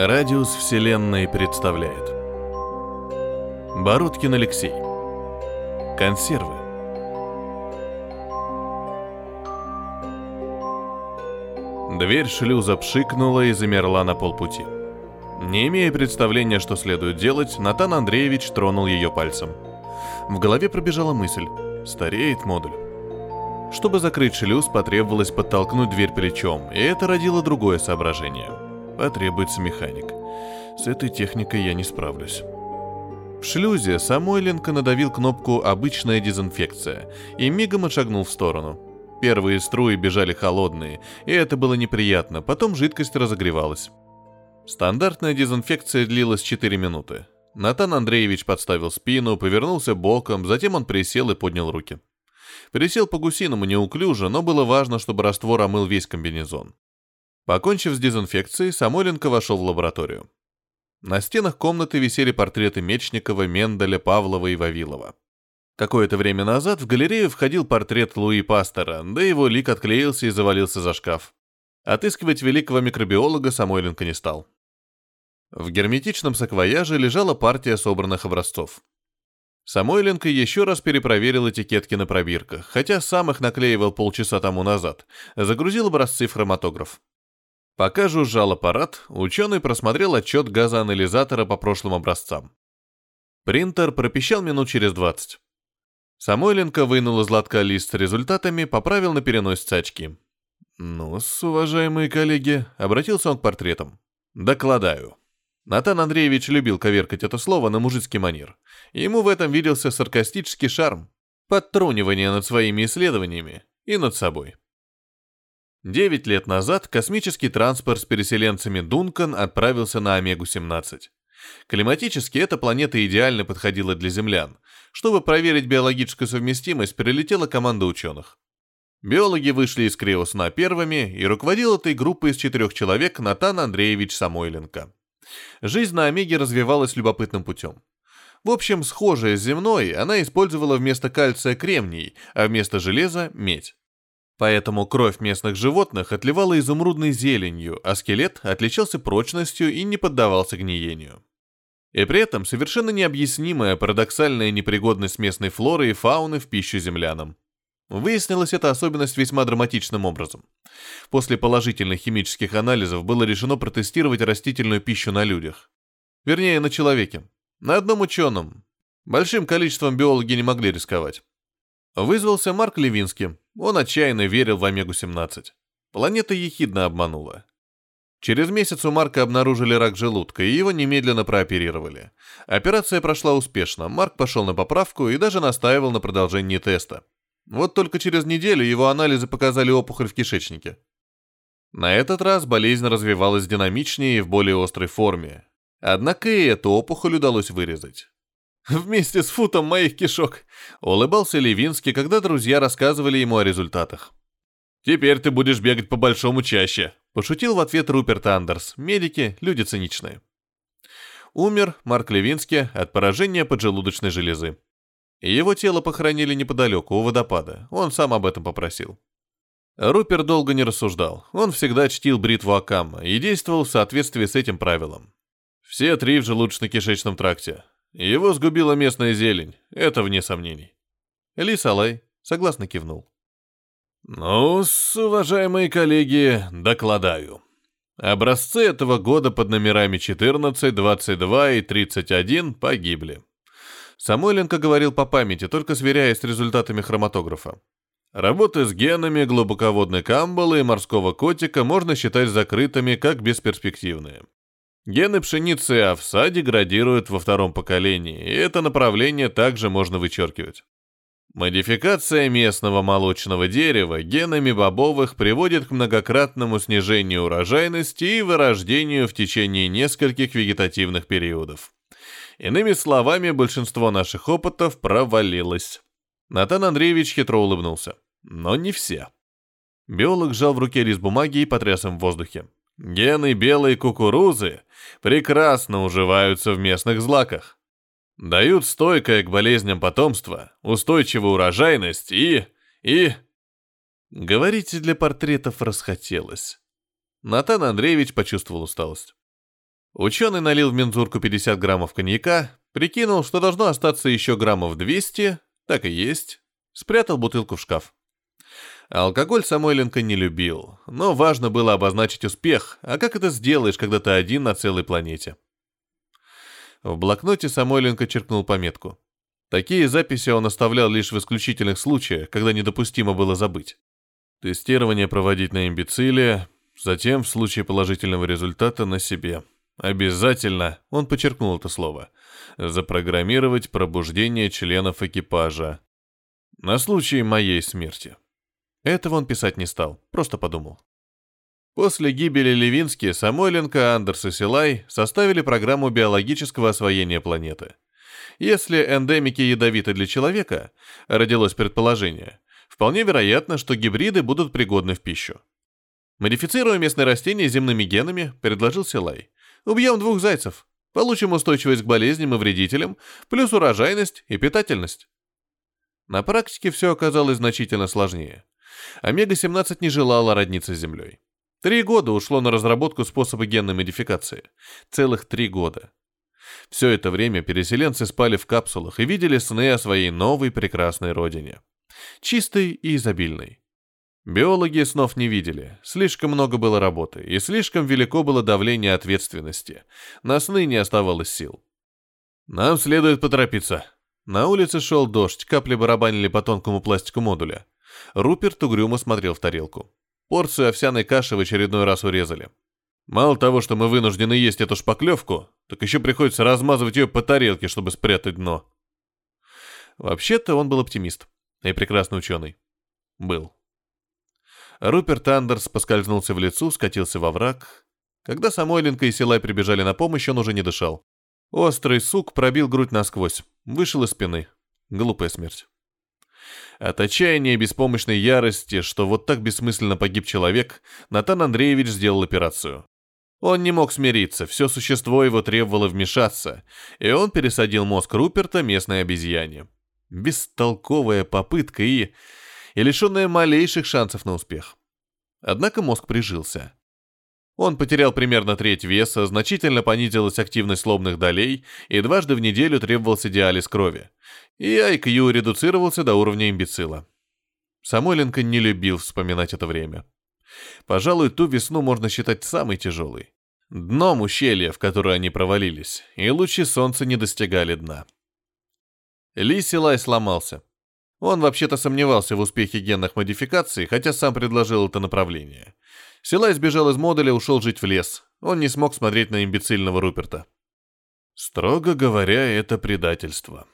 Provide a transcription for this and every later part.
Радиус Вселенной представляет Бородкин Алексей Консервы Дверь шлюза пшикнула и замерла на полпути. Не имея представления, что следует делать, Натан Андреевич тронул ее пальцем. В голове пробежала мысль «Стареет модуль». Чтобы закрыть шлюз, потребовалось подтолкнуть дверь плечом, и это родило другое соображение – потребуется механик. С этой техникой я не справлюсь. В шлюзе Самойленко надавил кнопку «Обычная дезинфекция» и мигом отшагнул в сторону. Первые струи бежали холодные, и это было неприятно, потом жидкость разогревалась. Стандартная дезинфекция длилась 4 минуты. Натан Андреевич подставил спину, повернулся боком, затем он присел и поднял руки. Присел по-гусиному неуклюже, но было важно, чтобы раствор омыл весь комбинезон. Покончив с дезинфекцией, Самойленко вошел в лабораторию. На стенах комнаты висели портреты Мечникова, Менделя, Павлова и Вавилова. Какое-то время назад в галерею входил портрет Луи Пастера, да его лик отклеился и завалился за шкаф. Отыскивать великого микробиолога Самойленко не стал. В герметичном саквояже лежала партия собранных образцов. Самойленко еще раз перепроверил этикетки на пробирках, хотя сам их наклеивал полчаса тому назад, загрузил образцы в хроматограф. Пока жужжал аппарат, ученый просмотрел отчет газоанализатора по прошлым образцам. Принтер пропищал минут через 20. Самойленко вынул из лотка лист с результатами, поправил на переносице очки. ну уважаемые коллеги», — обратился он к портретам. «Докладаю». Натан Андреевич любил коверкать это слово на мужицкий манер. Ему в этом виделся саркастический шарм, подтрунивание над своими исследованиями и над собой. Девять лет назад космический транспорт с переселенцами Дункан отправился на Омегу-17. Климатически эта планета идеально подходила для землян. Чтобы проверить биологическую совместимость, прилетела команда ученых. Биологи вышли из Криосна первыми, и руководил этой группой из четырех человек Натан Андреевич Самойленко. Жизнь на Омеге развивалась любопытным путем. В общем, схожая с земной, она использовала вместо кальция кремний, а вместо железа – медь. Поэтому кровь местных животных отливала изумрудной зеленью, а скелет отличался прочностью и не поддавался гниению. И при этом совершенно необъяснимая парадоксальная непригодность местной флоры и фауны в пищу землянам. Выяснилась эта особенность весьма драматичным образом. После положительных химических анализов было решено протестировать растительную пищу на людях. Вернее, на человеке. На одном ученом. Большим количеством биологи не могли рисковать. Вызвался Марк Левинский. Он отчаянно верил в Омегу-17. Планета ехидно обманула. Через месяц у Марка обнаружили рак желудка, и его немедленно прооперировали. Операция прошла успешно, Марк пошел на поправку и даже настаивал на продолжении теста. Вот только через неделю его анализы показали опухоль в кишечнике. На этот раз болезнь развивалась динамичнее и в более острой форме. Однако и эту опухоль удалось вырезать. Вместе с футом моих кишок. Улыбался Левинский, когда друзья рассказывали ему о результатах. «Теперь ты будешь бегать по-большому чаще», — пошутил в ответ Руперт Андерс. Медики — люди циничные. Умер Марк Левинский от поражения поджелудочной железы. Его тело похоронили неподалеку, у водопада. Он сам об этом попросил. Рупер долго не рассуждал. Он всегда чтил бритву Акамма и действовал в соответствии с этим правилом. Все три в желудочно-кишечном тракте. Его сгубила местная зелень, это вне сомнений. Лис Алай согласно кивнул. ну уважаемые коллеги, докладаю. Образцы этого года под номерами 14, 22 и 31 погибли. Самойленко говорил по памяти, только сверяясь с результатами хроматографа. Работы с генами глубоководной камбалы и морского котика можно считать закрытыми как бесперспективные. Гены пшеницы и овса деградируют во втором поколении, и это направление также можно вычеркивать. Модификация местного молочного дерева генами бобовых приводит к многократному снижению урожайности и вырождению в течение нескольких вегетативных периодов. Иными словами, большинство наших опытов провалилось. Натан Андреевич хитро улыбнулся. Но не все. Биолог сжал в руке лист бумаги и потряс им в воздухе. Гены белой кукурузы прекрасно уживаются в местных злаках. Дают стойкое к болезням потомство, устойчивую урожайность и... и... Говорите, для портретов расхотелось. Натан Андреевич почувствовал усталость. Ученый налил в мензурку 50 граммов коньяка, прикинул, что должно остаться еще граммов 200, так и есть, спрятал бутылку в шкаф. Алкоголь Самойленко не любил, но важно было обозначить успех, а как это сделаешь, когда ты один на целой планете? В блокноте Самойленко черкнул пометку. Такие записи он оставлял лишь в исключительных случаях, когда недопустимо было забыть. Тестирование проводить на имбециле, затем, в случае положительного результата, на себе. Обязательно, он подчеркнул это слово, запрограммировать пробуждение членов экипажа. На случай моей смерти. Этого он писать не стал, просто подумал. После гибели Левински Самойленко, Андерс и Силай составили программу биологического освоения планеты. Если эндемики ядовиты для человека, родилось предположение, вполне вероятно, что гибриды будут пригодны в пищу. Модифицируя местные растения земными генами, предложил Силай. Убьем двух зайцев. Получим устойчивость к болезням и вредителям, плюс урожайность и питательность. На практике все оказалось значительно сложнее. Омега-17 не желала родниться с Землей. Три года ушло на разработку способа генной модификации. Целых три года. Все это время переселенцы спали в капсулах и видели сны о своей новой прекрасной родине. Чистой и изобильной. Биологи снов не видели, слишком много было работы, и слишком велико было давление ответственности. На сны не оставалось сил. «Нам следует поторопиться». На улице шел дождь, капли барабанили по тонкому пластику модуля. Руперт угрюмо смотрел в тарелку. Порцию овсяной каши в очередной раз урезали. Мало того, что мы вынуждены есть эту шпаклевку, так еще приходится размазывать ее по тарелке, чтобы спрятать дно. Вообще-то он был оптимист и прекрасный ученый. Был. Руперт Андерс поскользнулся в лицу, скатился во враг. Когда Самойленко и Силай прибежали на помощь, он уже не дышал. Острый сук пробил грудь насквозь, вышел из спины. Глупая смерть. От отчаяния и беспомощной ярости, что вот так бессмысленно погиб человек, Натан Андреевич сделал операцию. Он не мог смириться, все существо его требовало вмешаться, и он пересадил мозг Руперта местной обезьяне. Бестолковая попытка и и лишенная малейших шансов на успех. Однако мозг прижился. Он потерял примерно треть веса, значительно понизилась активность лобных долей, и дважды в неделю требовался диализ крови. И IQ редуцировался до уровня имбецила. Самойленко не любил вспоминать это время. Пожалуй, ту весну можно считать самой тяжелой. Дном ущелья, в которое они провалились, и лучи солнца не достигали дна. Ли Силай сломался. Он вообще-то сомневался в успехе генных модификаций, хотя сам предложил это направление. Силай сбежал из модуля, ушел жить в лес. Он не смог смотреть на имбецильного Руперта. Строго говоря, это предательство.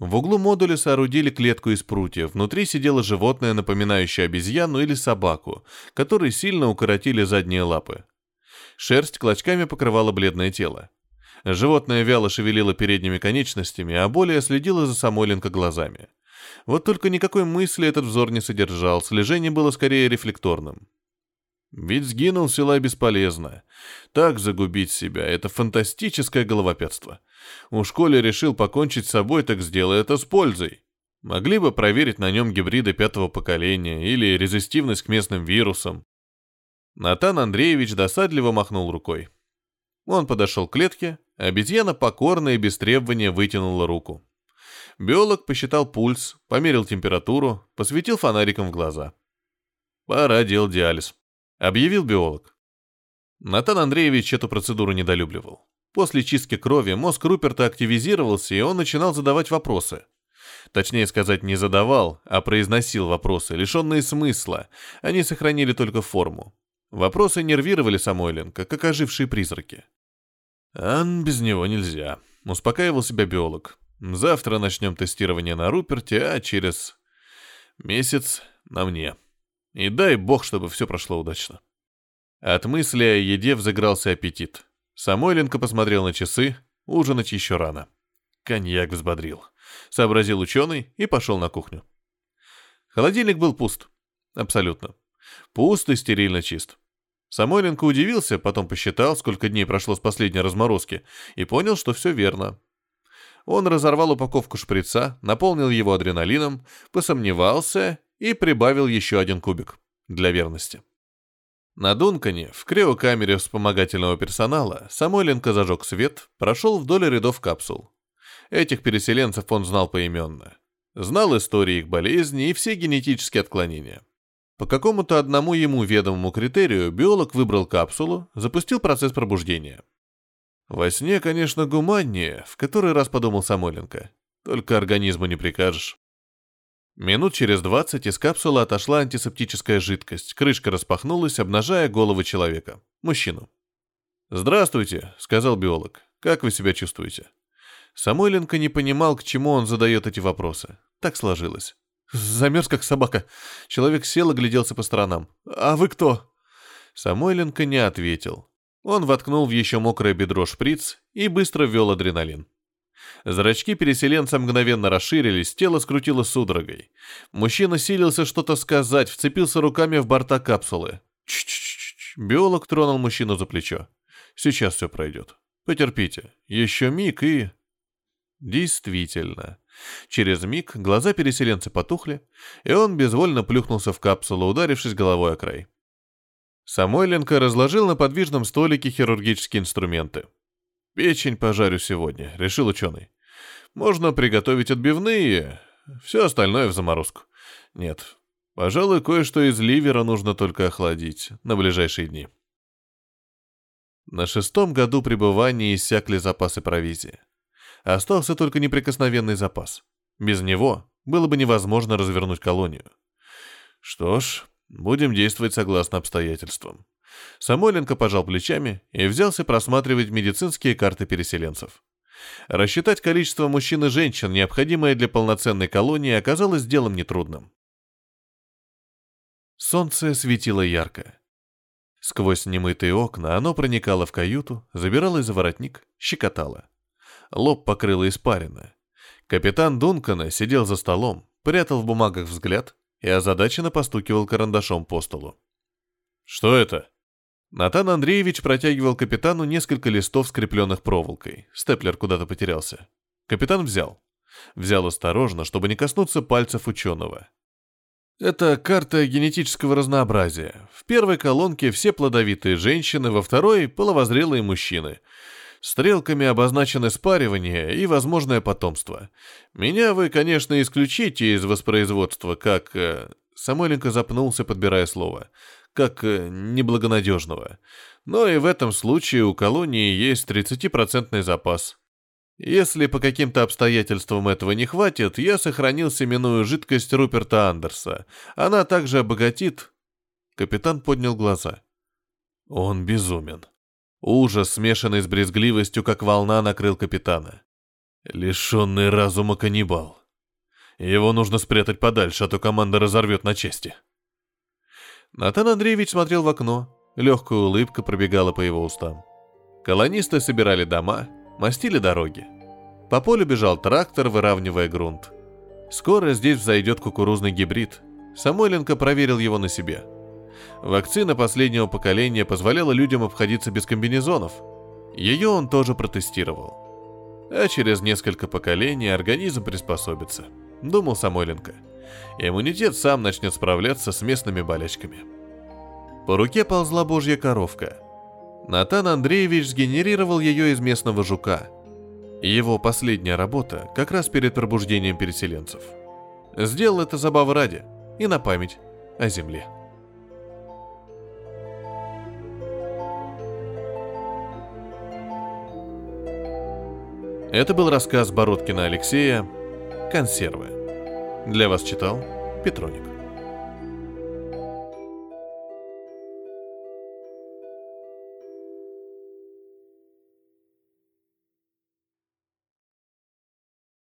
В углу модуля соорудили клетку из прутьев. Внутри сидело животное, напоминающее обезьяну или собаку, которые сильно укоротили задние лапы. Шерсть клочками покрывала бледное тело. Животное вяло шевелило передними конечностями, а более следило за Самойленко глазами. Вот только никакой мысли этот взор не содержал, слежение было скорее рефлекторным. Ведь сгинул села бесполезно. Так загубить себя — это фантастическое головопятство. У Коля решил покончить с собой, так сделай это с пользой. Могли бы проверить на нем гибриды пятого поколения или резистивность к местным вирусам. Натан Андреевич досадливо махнул рукой. Он подошел к клетке, обезьяна покорно и без требования вытянула руку. Биолог посчитал пульс, померил температуру, посветил фонариком в глаза. «Пора делать диализ», — объявил биолог. Натан Андреевич эту процедуру недолюбливал. После чистки крови мозг Руперта активизировался, и он начинал задавать вопросы. Точнее сказать, не задавал, а произносил вопросы, лишенные смысла. Они сохранили только форму. Вопросы нервировали Самойленко, как ожившие призраки. «Ан, без него нельзя», — успокаивал себя биолог. Завтра начнем тестирование на Руперте, а через месяц на мне. И дай бог, чтобы все прошло удачно. От мысли о еде взыгрался аппетит. Самойленко посмотрел на часы, ужинать еще рано. Коньяк взбодрил. Сообразил ученый и пошел на кухню. Холодильник был пуст. Абсолютно. Пуст и стерильно чист. Самойленко удивился, потом посчитал, сколько дней прошло с последней разморозки, и понял, что все верно. Он разорвал упаковку шприца, наполнил его адреналином, посомневался и прибавил еще один кубик для верности. На Дункане, в криокамере вспомогательного персонала, Самойленко зажег свет, прошел вдоль рядов капсул. Этих переселенцев он знал поименно. Знал истории их болезни и все генетические отклонения. По какому-то одному ему ведомому критерию биолог выбрал капсулу, запустил процесс пробуждения. Во сне, конечно, гуманнее, в который раз подумал Самойленко. Только организму не прикажешь. Минут через двадцать из капсулы отошла антисептическая жидкость, крышка распахнулась, обнажая голову человека. Мужчину. «Здравствуйте», — сказал биолог. «Как вы себя чувствуете?» Самойленко не понимал, к чему он задает эти вопросы. Так сложилось. Замерз, как собака. Человек сел и гляделся по сторонам. «А вы кто?» Самойленко не ответил. Он воткнул в еще мокрое бедро шприц и быстро ввел адреналин. Зрачки переселенца мгновенно расширились, тело скрутило судорогой. Мужчина силился что-то сказать, вцепился руками в борта капсулы. Ч -ч -ч -ч. Биолог тронул мужчину за плечо. «Сейчас все пройдет. Потерпите. Еще миг и...» Действительно. Через миг глаза переселенца потухли, и он безвольно плюхнулся в капсулу, ударившись головой о край. Самойленко разложил на подвижном столике хирургические инструменты. «Печень пожарю сегодня», — решил ученый. «Можно приготовить отбивные, все остальное в заморозку. Нет, пожалуй, кое-что из ливера нужно только охладить на ближайшие дни». На шестом году пребывания иссякли запасы провизии. Остался только неприкосновенный запас. Без него было бы невозможно развернуть колонию. Что ж, будем действовать согласно обстоятельствам. Самойленко пожал плечами и взялся просматривать медицинские карты переселенцев. Рассчитать количество мужчин и женщин, необходимое для полноценной колонии, оказалось делом нетрудным. Солнце светило ярко. Сквозь немытые окна оно проникало в каюту, забиралось за воротник, щекотало. Лоб покрыло испарина. Капитан Дункана сидел за столом, прятал в бумагах взгляд и озадаченно постукивал карандашом по столу. «Что это?» Натан Андреевич протягивал капитану несколько листов, скрепленных проволокой. Степлер куда-то потерялся. Капитан взял. Взял осторожно, чтобы не коснуться пальцев ученого. Это карта генетического разнообразия. В первой колонке все плодовитые женщины, во второй — половозрелые мужчины. Стрелками обозначены спаривание и возможное потомство. Меня вы, конечно, исключите из воспроизводства, как... Э, Самойленко запнулся, подбирая слово как э, неблагонадежного. Но и в этом случае у колонии есть 30% запас. Если по каким-то обстоятельствам этого не хватит, я сохранил семенную жидкость Руперта Андерса. Она также обогатит... Капитан поднял глаза. Он безумен. Ужас, смешанный с брезгливостью, как волна, накрыл капитана. Лишенный разума каннибал. Его нужно спрятать подальше, а то команда разорвет на части. Натан Андреевич смотрел в окно. Легкая улыбка пробегала по его устам. Колонисты собирали дома, мастили дороги. По полю бежал трактор, выравнивая грунт. Скоро здесь взойдет кукурузный гибрид. Самойленко проверил его на себе. Вакцина последнего поколения позволяла людям обходиться без комбинезонов. Ее он тоже протестировал. А через несколько поколений организм приспособится, думал Самойленко иммунитет сам начнет справляться с местными болячками. По руке ползла божья коровка. Натан Андреевич сгенерировал ее из местного жука. Его последняя работа как раз перед пробуждением переселенцев. Сделал это забавы ради и на память о земле. Это был рассказ Бородкина Алексея «Консервы». Для вас читал Петроник.